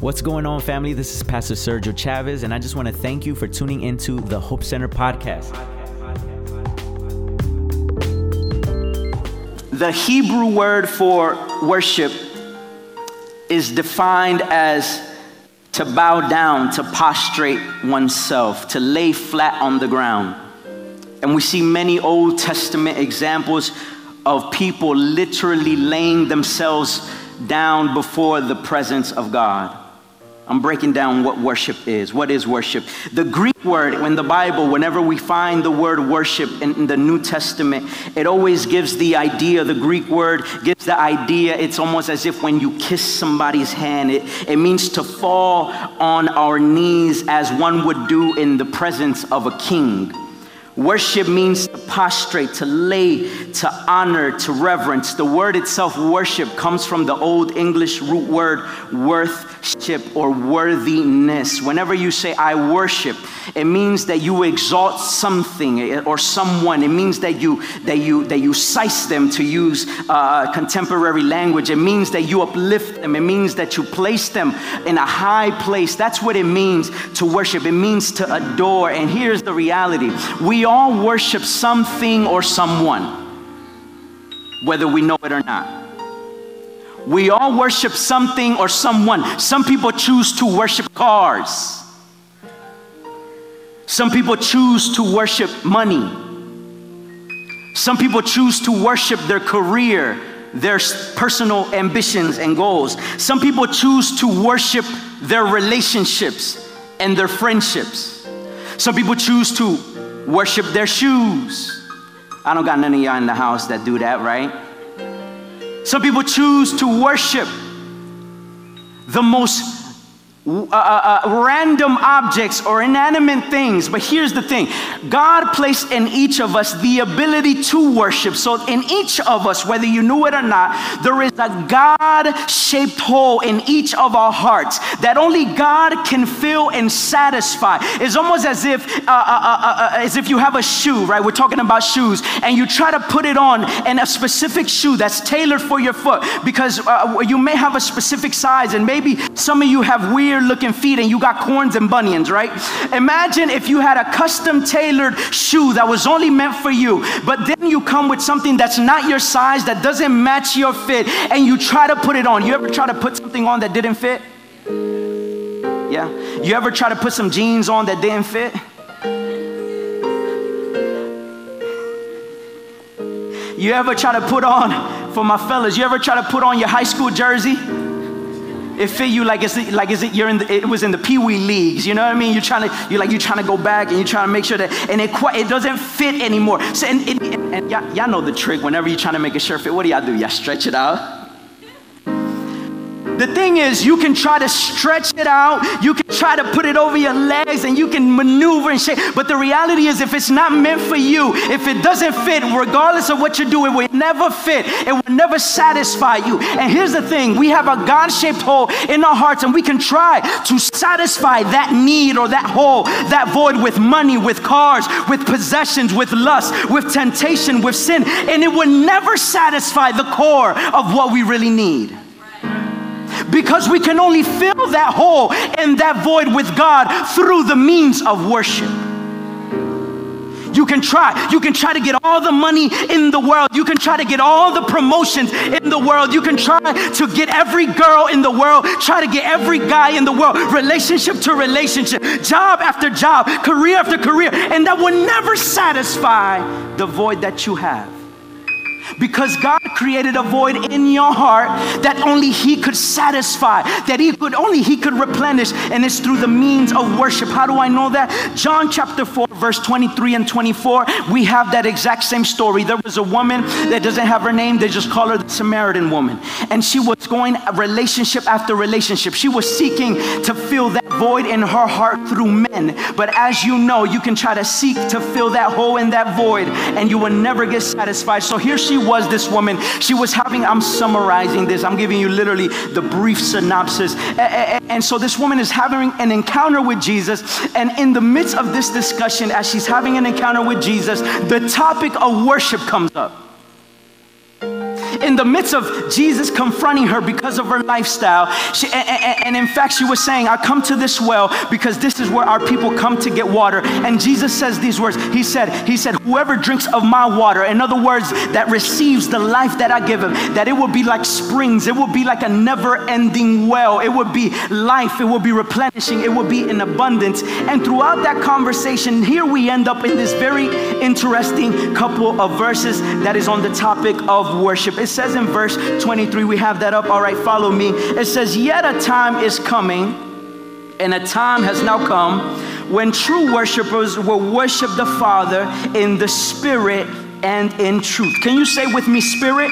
What's going on, family? This is Pastor Sergio Chavez, and I just want to thank you for tuning into the Hope Center podcast. The Hebrew word for worship is defined as to bow down, to prostrate oneself, to lay flat on the ground. And we see many Old Testament examples of people literally laying themselves down before the presence of God. I'm breaking down what worship is. What is worship? The Greek word in the Bible, whenever we find the word worship in, in, the New Testament, it always gives the idea, the Greek word gives the idea, it's almost as if when you kiss somebody's hand, it, it means to fall on our knees as one would do in the presence of a king. Worship means to prostrate, to lay, to honor, to reverence. The word itself, worship, comes from the Old English root word worthship or worthiness. Whenever you say, I worship, it means that you exalt something or someone. It means that you, that you, that you size them to use uh, contemporary language. It means that you uplift them. It means that you place them in a high place. That's what it means to worship. It means to adore. And here's the reality. We we all worship something or someone, whether we know it or not. We all worship something or someone. Some people choose to worship cars. Some people choose to worship money. Some people choose to worship their career, their personal ambitions and goals. Some people choose to worship their relationships and their friendships. Some people choose to worship their shoes. I don't got none of y'all in the house that do that, right? Some people choose to worship the most uh, uh, uh, random objects or inanimate things. But here's the thing God placed in each of us the ability to worship. So, in each of us, whether you knew it or not, there is a God shaped hole in each of our hearts that only God can fill and satisfy. It's almost as if, uh, uh, uh, as if you have a shoe, right? We're talking about shoes, and you try to put it on in a specific shoe that's tailored for your foot because you may have a specific size, and maybe some of you have weird weird looking feet and you got corns and bunions, right? Imagine if you had a custom tailored shoe that was only meant for you, but then you come with something that's not your size, that doesn't match your fit, and you try to put it on. You ever try to put something on that didn't fit? Yeah. You ever try to put some jeans on that didn't fit? You ever try to put on, for my fellas, you ever try to put on your high school jersey? It fit you like it's like is it you're in the, it was in the pee wee leagues. You know what I mean? You're trying to you're like you're trying to go back and you're trying to make sure that and it quite it doesn't fit anymore. So and, and, and y'all, y'all know the trick. Whenever you're trying to make a shirt fit, what do y'all do? Y'all stretch it out. The thing is, you can try to stretch it out, you can try to put it over your legs, and you can maneuver and shake. But the reality is, if it's not meant for you, if it doesn't fit, regardless of what you do, it will never fit. It will never satisfy you. And here's the thing we have a God shaped hole in our hearts, and we can try to satisfy that need or that hole, that void with money, with cars, with possessions, with lust, with temptation, with sin, and it will never satisfy the core of what we really need because we can only fill that hole and that void with God through the means of worship. You can try. You can try to get all the money in the world. You can try to get all the promotions in the world. You can try to get every girl in the world, try to get every guy in the world, relationship to relationship, job after job, career after career, and that will never satisfy the void that you have. Because God created a void in your heart that only He could satisfy, that He could only He could replenish, and it's through the means of worship. How do I know that? John chapter 4, verse 23 and 24, we have that exact same story. There was a woman that doesn't have her name, they just call her the Samaritan woman. And she was going relationship after relationship. She was seeking to fill that void in her heart through men. But as you know, you can try to seek to fill that hole in that void, and you will never get satisfied. So here she was, this woman. She was having, I'm summarizing this, I'm giving you literally the brief synopsis. And so this woman is having an encounter with Jesus. And in the midst of this discussion, as she's having an encounter with Jesus, the topic of worship comes up. In the midst of Jesus confronting her because of her lifestyle, she, and, and, and in fact, she was saying, I come to this well because this is where our people come to get water. And Jesus says these words. He said, He said, Whoever drinks of my water, in other words, that receives the life that I give him, that it will be like springs, it will be like a never-ending well, it will be life, it will be replenishing, it will be in abundance. And throughout that conversation, here we end up in this very interesting couple of verses that is on the topic of worship. It says in verse 23, we have that up. All right, follow me. It says, Yet a time is coming, and a time has now come when true worshipers will worship the Father in the Spirit and in truth. Can you say with me, Spirit?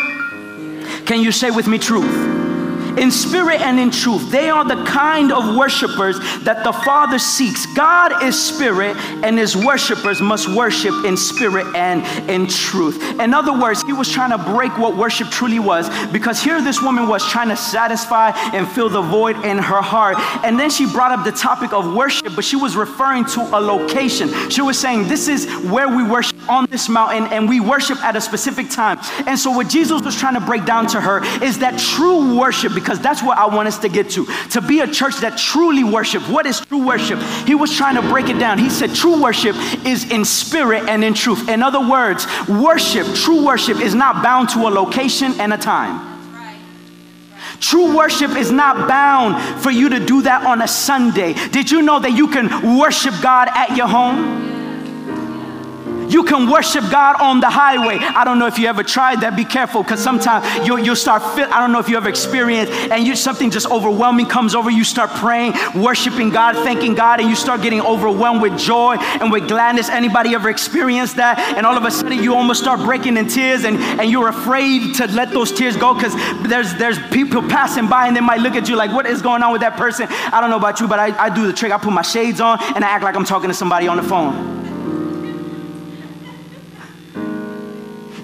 Can you say with me, truth? In spirit and in truth. They are the kind of worshipers that the Father seeks. God is spirit, and his worshipers must worship in spirit and in truth. In other words, he was trying to break what worship truly was because here this woman was trying to satisfy and fill the void in her heart. And then she brought up the topic of worship, but she was referring to a location. She was saying, This is where we worship on this mountain, and we worship at a specific time. And so, what Jesus was trying to break down to her is that true worship, because that's what I want us to get to. To be a church that truly worship. What is true worship? He was trying to break it down. He said true worship is in spirit and in truth. In other words, worship, true worship is not bound to a location and a time. True worship is not bound for you to do that on a Sunday. Did you know that you can worship God at your home? You can worship God on the highway. I don't know if you ever tried that. Be careful because sometimes you'll, you'll start fit. I don't know if you ever experienced and you something just overwhelming comes over. You start praying, worshiping God, thanking God, and you start getting overwhelmed with joy and with gladness. Anybody ever experienced that? And all of a sudden you almost start breaking in tears and, and you're afraid to let those tears go because there's there's people passing by and they might look at you like, what is going on with that person? I don't know about you, but I, I do the trick. I put my shades on and I act like I'm talking to somebody on the phone.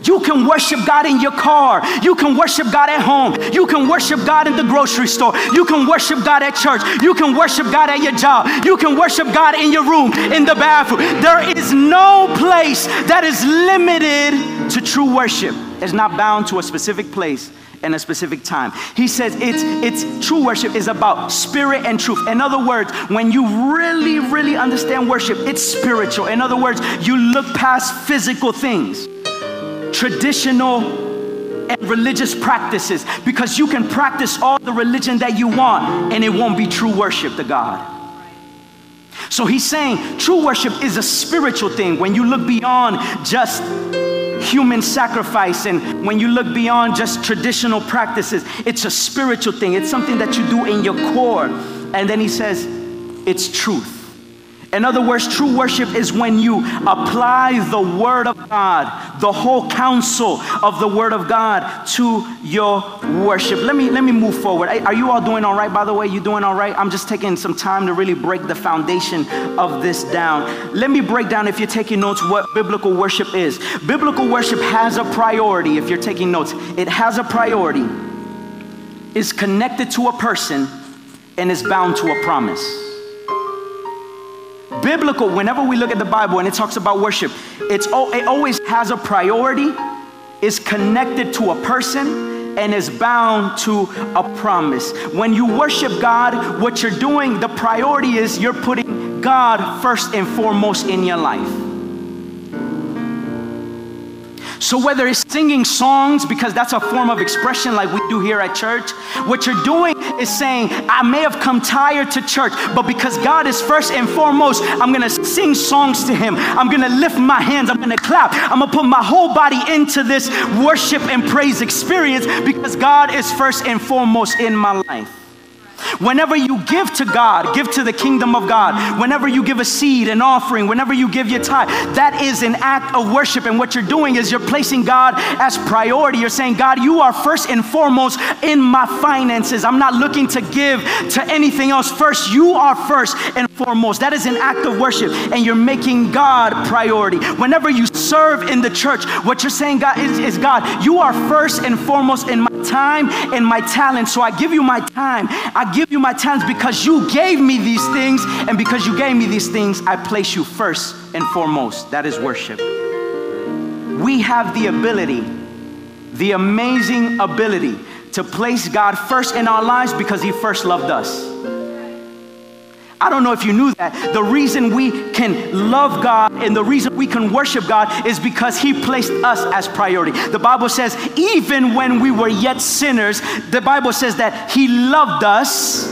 You can worship God in your car. You can worship God at home. You can worship God in the grocery store. You can worship God at church. You can worship God at your job. You can worship God in your room, in the bathroom. There is no place that is limited to true worship. It's not bound to a specific place and a specific time. He says it's it's true worship is about spirit and truth. In other words, when you really really understand worship, it's spiritual. In other words, you look past physical things traditional and religious practices because you can practice all the religion that you want and it won't be true worship to God. So he's saying true worship is a spiritual thing when you look beyond just human sacrifice and when you look beyond just traditional practices, it's a spiritual thing. It's something that you do in your core. And then he says, it's truth. In other words, true worship is when you apply the Word of God, the whole counsel of the Word of God to your worship. Let me, let me move forward. Are you all doing all right, by the way? You doing all right? I'm just taking some time to really break the foundation of this down. Let me break down, if you're taking notes, what biblical worship is. Biblical worship has a priority, if you're taking notes. It has a priority, is connected to a person, and is bound to a promise biblical, whenever we look at the Bible and it talks about worship, it's, it always has a priority, is connected to a person, and is bound to a promise. When you worship God, what you're doing, the priority is you're putting God first and foremost in your life. So, whether it's singing songs, because that's a form of expression like we do here at church, what you're doing is saying, I may have come tired to church, but because God is first and foremost, I'm gonna sing songs to Him. I'm gonna lift my hands, I'm gonna clap, I'm gonna put my whole body into this worship and praise experience because God is first and foremost in my life. Whenever you give to God, give to the kingdom of God. Whenever you give a seed, an offering, whenever you give your tithe, that is an act of worship. And what you're doing is you're placing God as priority. You're saying, God, you are first and foremost in my finances. I'm not looking to give to anything else. First, you are first and foremost. That is an act of worship. And you're making God priority. Whenever you serve in the church, what you're saying, God, is, is God, you are first and foremost in my time and my talent. So I give you my time. I give you my talents because you gave me these things. And because you gave me these things, I place you first and foremost. That is worship. We have the ability the amazing ability to place God first in our lives because He first loved us. I don't know if you knew that. The reason we can love God and the reason we can worship God is because He placed us as priority. The Bible says, even when we were yet sinners, the Bible says that He loved us,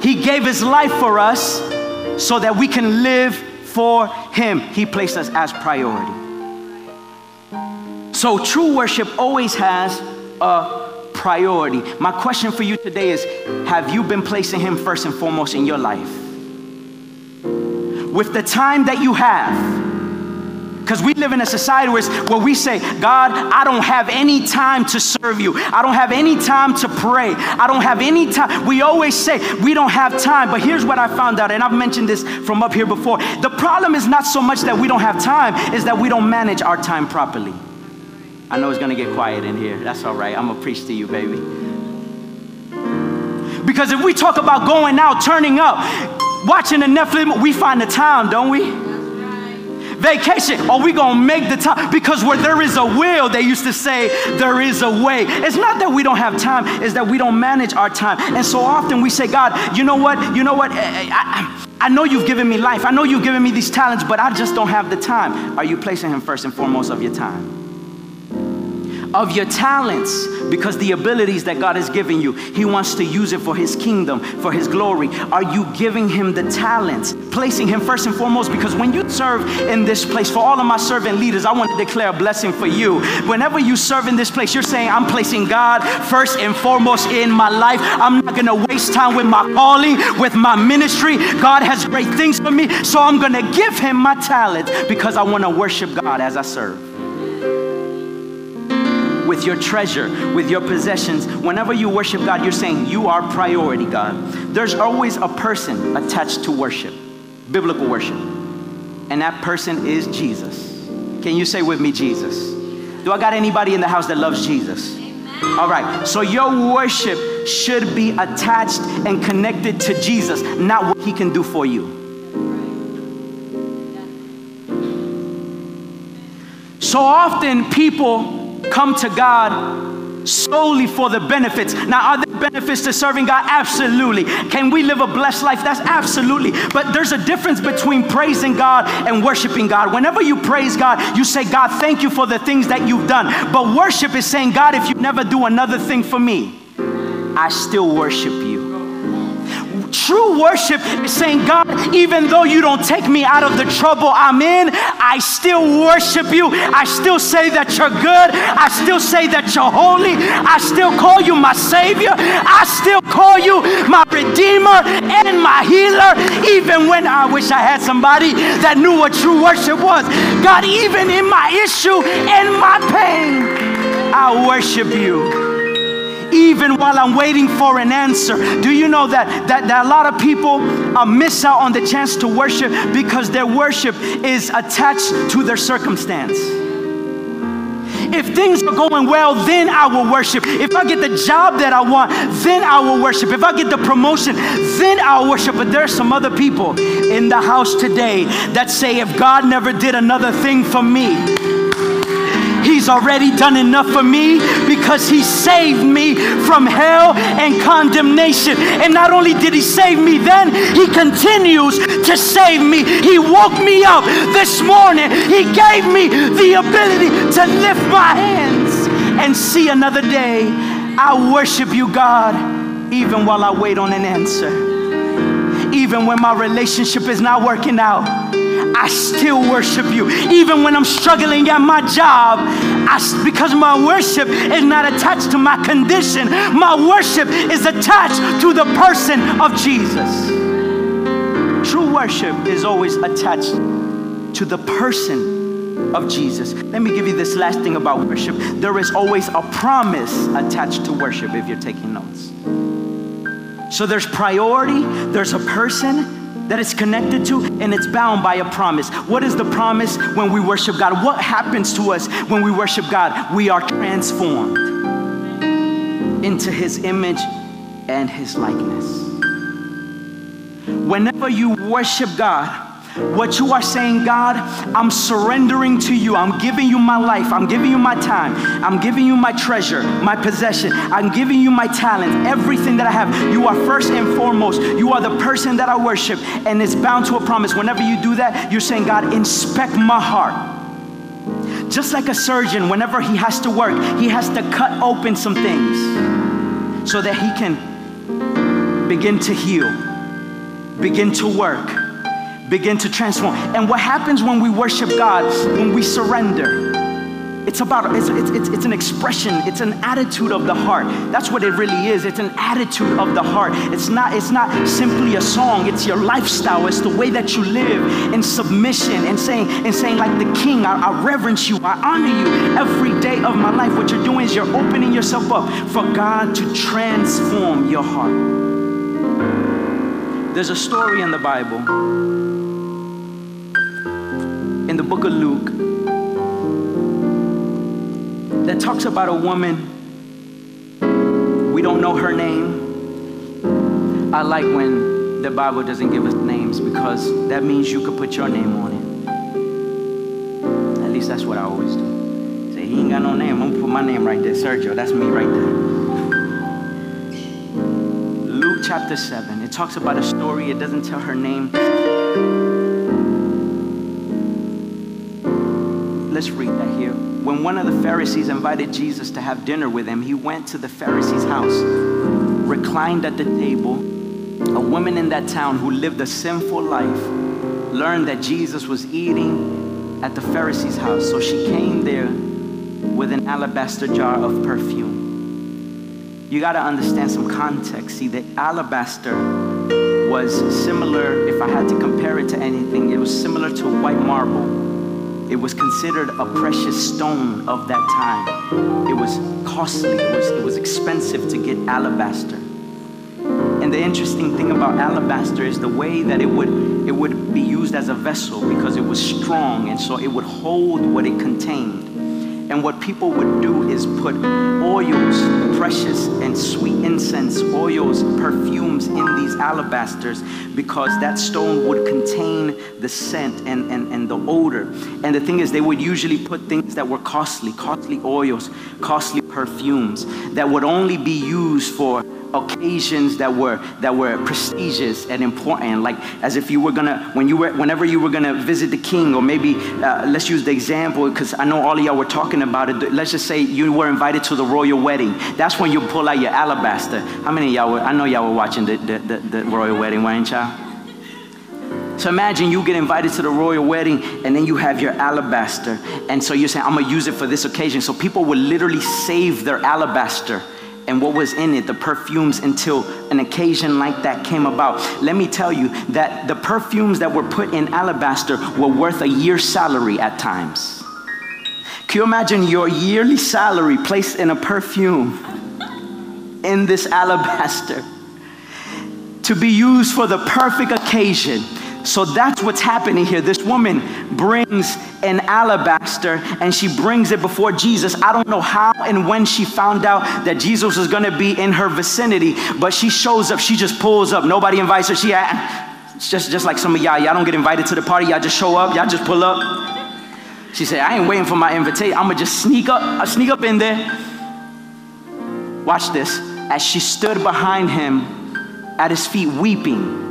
He gave His life for us so that we can live for Him. He placed us as priority. So true worship always has a priority. My question for you today is Have you been placing Him first and foremost in your life? With the time that you have, because we live in a society where, where we say, God, I don't have any time to serve you. I don't have any time to pray. I don't have any time. We always say we don't have time. But here's what I found out, and I've mentioned this from up here before. The problem is not so much that we don't have time, is that we don't manage our time properly. I know it's going to get quiet in here. That's all right. I'm going to preach to you, baby. Because if we talk about going out, turning up, watching the Netflix, we find the time, don't we? Vacation, are we gonna make the time? Because where there is a will, they used to say, there is a way. It's not that we don't have time, it's that we don't manage our time. And so often we say, God, you know what? You know what? Eh, eh, I, I, I know you've given me life. I know you've given me these talents, but I just don't have the time. Are you placing Him first and foremost of your time? Of your talents because the abilities that God has given you, He wants to use it for His kingdom, for His glory. Are you giving Him the talents, placing Him first and foremost? Because when you serve in this place, for all of my servant leaders, I want to declare a blessing for you. Whenever you serve in this place, you're saying, I'm placing God first and foremost in my life. I'm not going to waste time with my calling, with my ministry. God has great things for me, so I'm going to give Him my talent because I want to worship God as I serve with your treasure, with your possessions. Whenever you worship God, you're saying, You are priority, God. There's always a person attached to worship, biblical worship. And that person is Jesus. Can you say with me, Jesus? Do I got anybody in the house that loves Jesus? All right, so your worship should be attached and connected to Jesus, not what he can do for you. So often people come to God solely for the benefits. Now, are there benefits to serving God? Absolutely. Can we live a blessed life? That's absolutely. But there's a difference between praising God and worshiping God. Whenever you praise God, you say, God, thank you for the things that you've done. But worship is saying, God, if you never do another thing for me, I still worship you. True worship is saying, God, even though you don't take me out of the trouble I'm in, I still worship you. I still say that you're good. I still say that you're holy. I still call you my Savior. I still call you my Redeemer and my healer, even when I wish I had somebody that knew what true worship was. God, even in my issue and my pain, I worship you even while I'm waiting for an answer. Do you know that, that, that a lot of people uh, miss out on the chance to worship because their worship is attached to their circumstance? If things are going well, then I will worship. If I get the job that I want, then I will worship. If I get the promotion, then I'll worship. But there are some other people in the house today that say, if God never did another thing for me, Already done enough for me because He saved me from hell and condemnation. And not only did He save me then, He continues to save me. He woke me up this morning. He gave me the ability to lift my hands and see another day. I worship you, God, even while I wait on an answer. Even when my relationship is not working out I still worship you. Even when I'm struggling at my job, I, because my worship is not attached to my condition, my worship is attached to the person of Jesus. True worship is always attached to the person of Jesus. Let me give you this last thing about worship. There is always a promise attached to worship if you're taking notes. So there's priority, there's a person, that it's connected to and it's bound by a promise. What is the promise when we worship God? What happens to us when we worship God? We are transformed into His image and His likeness. Whenever you worship God, What you are saying, God, I'm surrendering to you. I'm giving you my life. I'm giving you my time. I'm giving you my treasure, my possession. I'm giving you my talent, everything that I have. You are first and foremost. You are the person that I worship, and it's bound to a promise. Whenever you do that, you're saying, God, inspect my heart. Just like a surgeon, whenever he has to work, he has to cut open some things so that he can begin to heal, begin to work, begin to transform. And what happens when we worship God, when we surrender? It's about, it's, it's, it's, an expression, it's an attitude of the heart. That's what it really is. It's an attitude of the heart. It's not, it's not simply a song, it's your lifestyle. It's the way that you live in submission and saying, and saying like the king, I, I reverence you, I honor you every day of my life. What you're doing is you're opening yourself up for God to transform your heart. There's a story in the Bible, in the book of Luke, that talks about a woman. We don't know her name. I like when the Bible doesn't give us names because that means you could put your name on it. At least that's what I always do. Say, he ain't got no name. I'm gonna put my name right there. Sergio, that's me right there. Luke chapter 7. It talks about a story, it doesn't tell her name. Let's read that here when one of the Pharisees invited Jesus to have dinner with him, he went to the Pharisee's house, reclined at the table. A woman in that town who lived a sinful life learned that Jesus was eating at the Pharisee's house, so she came there with an alabaster jar of perfume. You got to understand some context. See, the alabaster was similar, if I had to compare it to anything, it was similar to white marble it was considered a precious stone of that time. It was costly, it was, it was expensive to get alabaster. And the interesting thing about alabaster is the way that it would, it would be used as a vessel because it was strong and so it would hold what it contained. And what people would do is put oils, precious and sweet incense, oils, perfumes in these alabasters because that stone would contain the scent and, and, and the odor. And the thing is, they would usually put things that were costly, costly oils, costly perfumes that would only be used for occasions that were that were prestigious and important. Like as if you were gonna when you were whenever you were gonna visit the king or maybe uh, let's use the example because i know all of y'all were talking about it. Let's just say you were invited to the royal wedding. That's when you pull out your alabaster. How many y'all were i know y'all were watching the, the, the, the royal wedding weren't y'all? So imagine you get invited to the royal wedding and then you have your alabaster. And so you're saying, I'm gonna use it for this occasion. So people would literally save their alabaster and what was in it, the perfumes, until an occasion like that came about. Let me tell you that the perfumes that were put in alabaster were worth a year's salary at times. Can you imagine your yearly salary placed in a perfume in this alabaster to be used for the perfect occasion? So that's what's happening here. This woman brings an alabaster and she brings it before Jesus. I don't know how and when she found out that Jesus was going to be in her vicinity, but she shows up. She just pulls up. Nobody invites her. She, it's just, just like some of y'all. Y'all don't get invited to the party. Y'all just show up. Y'all just pull up. She said, I ain't waiting for my invitation. I'm to just sneak up. I sneak up in there. Watch this. As she stood behind him at his feet weeping,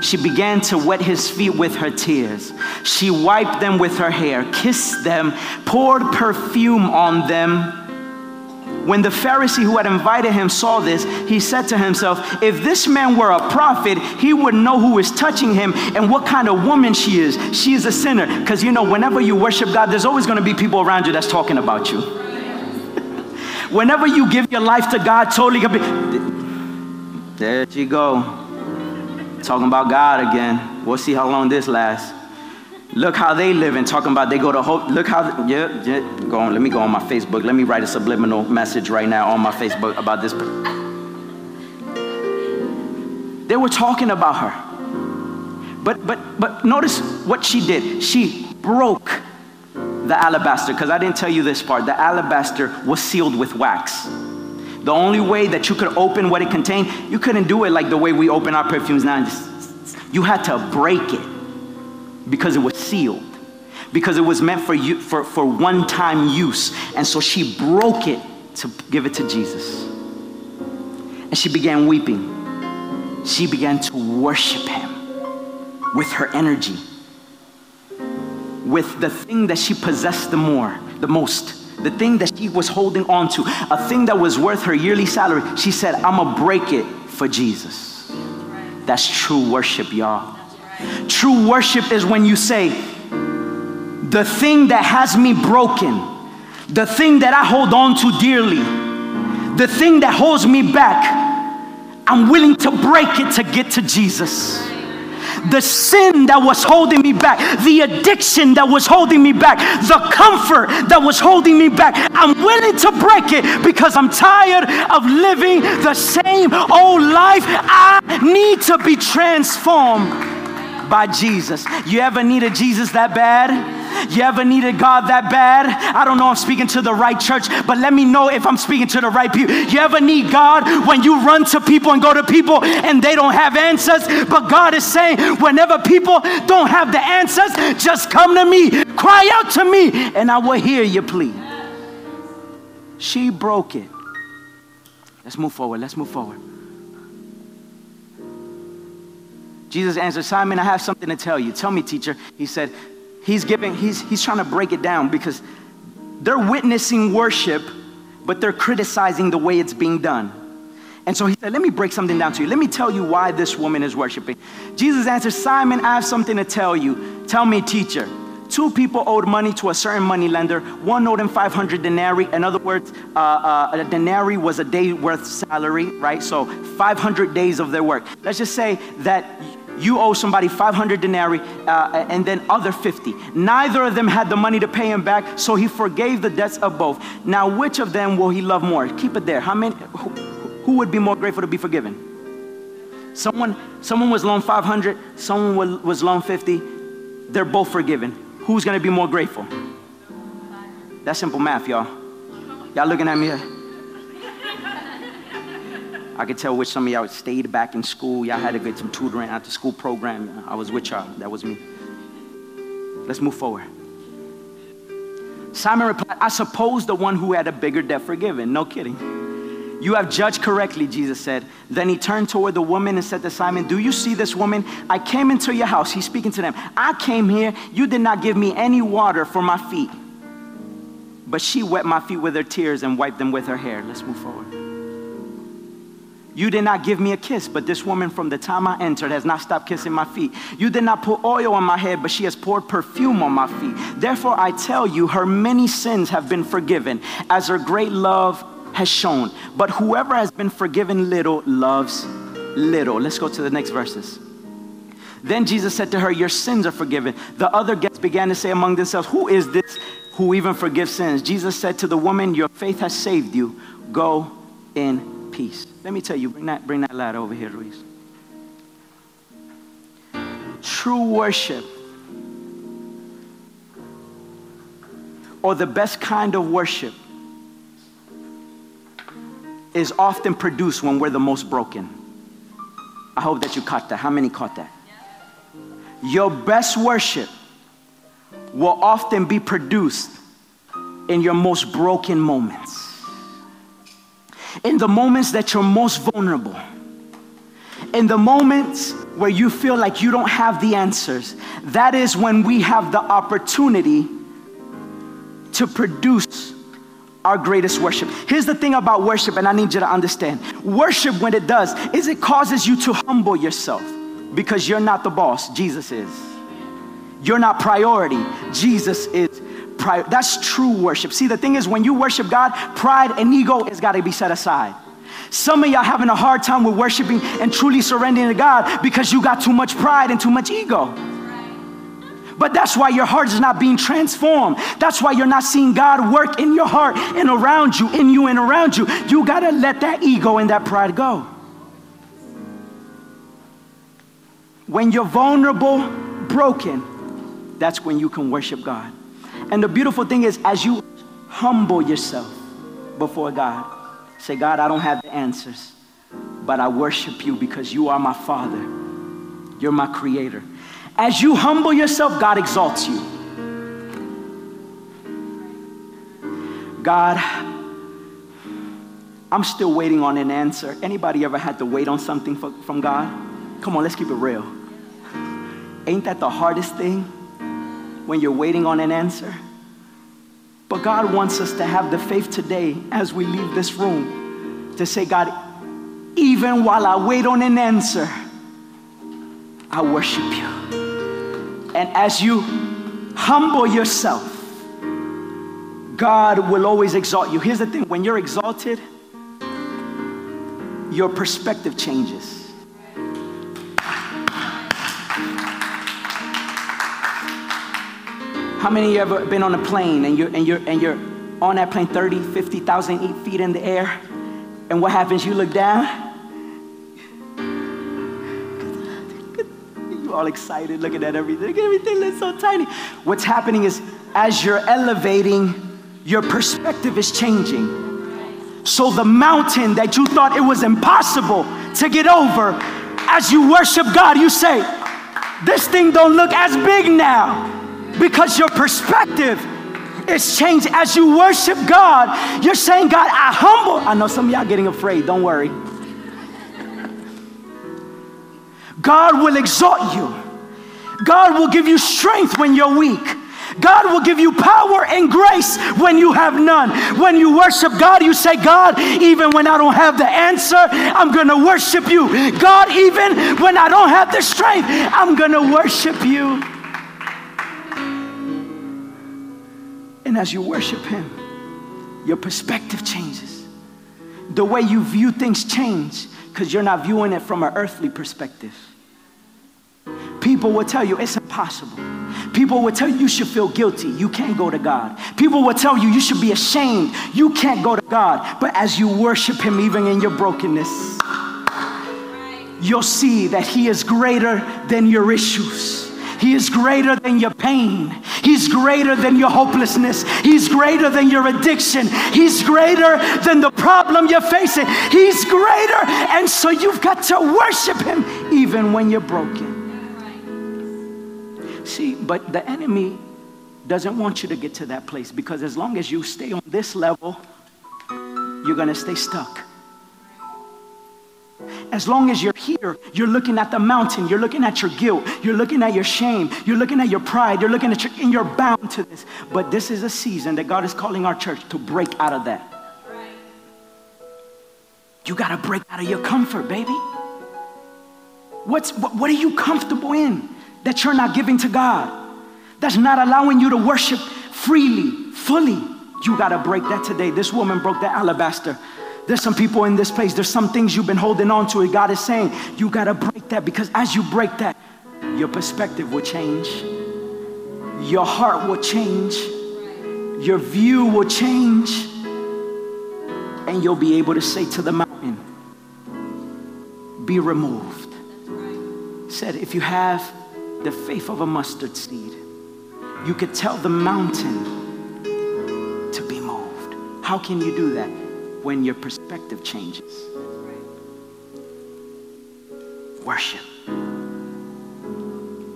she began to wet his feet with her tears. She wiped them with her hair, kissed them, poured perfume on them. When the Pharisee who had invited him saw this, he said to himself, If this man were a prophet, he would know who is touching him and what kind of woman she is. She is a sinner. Because you know, whenever you worship God, there's always going to be people around you that's talking about you. whenever you give your life to God, totally. There you go. Talking about God again. We'll see how long this lasts. Look how they live and talking about they go to hope. Look how, yeah, yeah, go on. Let me go on my Facebook. Let me write a subliminal message right now on my Facebook about this. They were talking about her. But, but, but notice what she did. She broke the alabaster, because I didn't tell you this part. The alabaster was sealed with wax. The only way that you could open what it contained, you couldn't do it like the way we open our perfumes now. you had to break it. because it was sealed, because it was meant for, you, for, for one time use. And so she broke it to give it to Jesus. And she began weeping. She began to worship him with her energy, with the thing that she possessed the more, the most the thing that she was holding on to, a thing that was worth her yearly salary, she said, I'm gonna break it for Jesus. That's true worship, y'all. True worship is when you say, the thing that has me broken, the thing that I hold on to dearly, the thing that holds me back, I'm willing to break it to get to Jesus. The sin that was holding me back, the addiction that was holding me back, the comfort that was holding me back, I'm willing to break it because I'm tired of living the same old life. I need to be transformed by Jesus. You ever needed Jesus that bad? You ever needed God that bad? I don't know I'm speaking to the right church, but let me know if I'm speaking to the right people. You ever need God when you run to people and go to people and they don't have answers? But God is saying, whenever people don't have the answers, just come to me, cry out to me, and I will hear you plea. She broke it. Let's move forward. Let's move forward. Jesus answered, Simon, I have something to tell you. Tell me, teacher. He said, He's giving, he's, he's trying to break it down because they're witnessing worship, but they're criticizing the way it's being done. And so he said, Let me break something down to you. Let me tell you why this woman is worshiping. Jesus answered, Simon, I have something to tell you. Tell me, teacher. Two people owed money to a certain money lender. One owed him 500 denarii. In other words, uh, uh, a denarii was a day worth salary, right? So 500 days of their work. Let's just say that you owe somebody 500 denarii uh, and then other 50. Neither of them had the money to pay him back, so he forgave the debts of both. Now, which of them will he love more? Keep it there. How many? Who, who would be more grateful to be forgiven? Someone, someone was loaned 500, someone was, loaned 50. They're both forgiven. Who's to be more grateful? That's simple math, y'all. Y'all looking at me? I could tell which some of y'all stayed back in school. Y'all had to get some tutoring after school program. I was with y'all. That was me. Let's move forward. Simon replied, I suppose the one who had a bigger debt forgiven. No kidding. You have judged correctly, Jesus said. Then he turned toward the woman and said to Simon, Do you see this woman? I came into your house. He's speaking to them. I came here. You did not give me any water for my feet. But she wet my feet with her tears and wiped them with her hair. Let's move forward. You did not give me a kiss, but this woman from the time I entered has not stopped kissing my feet. You did not put oil on my head, but she has poured perfume on my feet. Therefore, I tell you, her many sins have been forgiven, as her great love has shown. But whoever has been forgiven little loves little. Let's go to the next verses. Then Jesus said to her, Your sins are forgiven. The other guests began to say among themselves, Who is this who even forgives sins? Jesus said to the woman, Your faith has saved you. Go in peace. Let me tell you, bring that, bring that lad over here, Luis. True worship, or the best kind of worship, is often produced when we're the most broken. I hope that you caught that. How many caught that? Your best worship will often be produced in your most broken moments in the moments that you're most vulnerable, in the moments where you feel like you don't have the answers, that is when we have the opportunity to produce our greatest worship. Here's the thing about worship, and I need you to understand worship, when it does, is it causes you to humble yourself because you're not the boss, Jesus is. You're not priority, Jesus is Pri- that's true worship. See, the thing is, when you worship God, pride and ego has got to be set aside. Some of y'all having a hard time with worshiping and truly surrendering to God because you got too much pride and too much ego. But that's why your heart is not being transformed. That's why you're not seeing God work in your heart and around you, in you and around you. You got to let that ego and that pride go. When you're vulnerable, broken, that's when you can worship God. And the beautiful thing is, as you humble yourself before God, say, God, I don't have the answers, but I worship you because you are my Father. You're my creator. As you humble yourself, God exalts you. God, I'm still waiting on an answer. Anybody ever had to wait on something for, from God? Come on, let's keep it real. Ain't that the hardest thing when you're waiting on an answer? But God wants us to have the faith today as we leave this room to say, God, even while I wait on an answer, I worship you. And as you humble yourself, God will always exalt you. Here's the thing when you're exalted, your perspective changes. How many of you ever been on a plane and you're, and you're, and you're on that plane 30, 50,000 feet in the air? And what happens? You look down. You all excited looking at everything. Everything looks so tiny. What's happening is as you're elevating, your perspective is changing. So the mountain that you thought it was impossible to get over, as you worship God, you say, this thing don't look as big now because your perspective is changed as you worship God. You're saying, God, I humble. I know some of y'all getting afraid. Don't worry. God will exalt you. God will give you strength when you're weak. God will give you power and grace when you have none. When you worship God, you say, God, even when I don't have the answer, I'm going to worship you. God, even when I don't have the strength, I'm going to worship you. And as you worship Him, your perspective changes. The way you view things change because you're not viewing it from an earthly perspective. People will tell you it's impossible. People will tell you you should feel guilty. You can't go to God. People will tell you you should be ashamed. You can't go to God. But as you worship Him, even in your brokenness, you'll see that He is greater than your issues. He is greater than your pain. He's greater than your hopelessness. He's greater than your addiction. He's greater than the problem you're facing. He's greater. And so you've got to worship Him even when you're broken. See, but the enemy doesn't want you to get to that place because as long as you stay on this level, you're going to stay stuck. As long as you're here, you're looking at the mountain, you're looking at your guilt, you're looking at your shame, you're looking at your pride, you're looking at your, and you're bound to this. But this is a season that God is calling our church to break out of that. You got to break out of your comfort, baby. What's, what, what are you comfortable in that you're not giving to God? That's not allowing you to worship freely, fully. You got to break that today. This woman broke that alabaster there's some people in this place, there's some things you've been holding on to, and God is saying, you got to break that because as you break that, your perspective will change, your heart will change, your view will change, and you'll be able to say to the mountain, Be removed. Said, if you have the faith of a mustard seed, you could tell the mountain to be moved. How can you do that? When your perspective changes. Worship.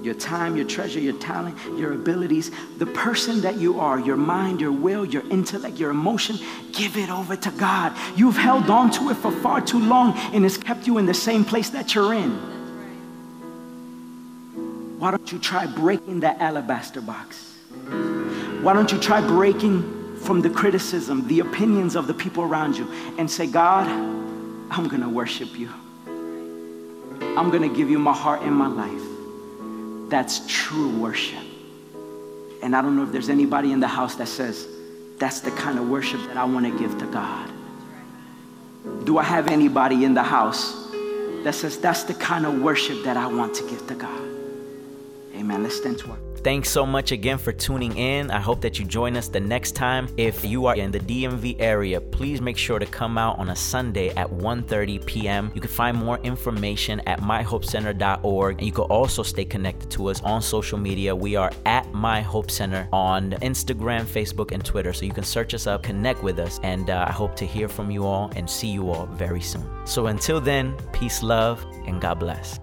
Your time, your treasure, your talent, your abilities, the person that you are, your mind, your will, your intellect, your emotion, give it over to God. You've held on to it for far too long and it's kept you in the same place that you're in. Why don't you try breaking that alabaster box? Why don't you try breaking from the criticism, the opinions of the people around you, and say, God, I'm to worship you. I'm to give you my heart and my life. That's true worship. And I don't know if there's anybody in the house that says, that's the kind of worship that I want to give to God. Do I have anybody in the house that says, that's the kind of worship that I want to give to God? Amen. Let's stand to our Thanks so much again for tuning in. I hope that you join us the next time. If you are in the DMV area, please make sure to come out on a Sunday at 1:30 p.m. You can find more information at myhopecenter.org and you can also stay connected to us on social media. We are at My Hope Center on Instagram, Facebook, and Twitter. So you can search us up, connect with us, and uh, I hope to hear from you all and see you all very soon. So until then, peace, love, and God bless.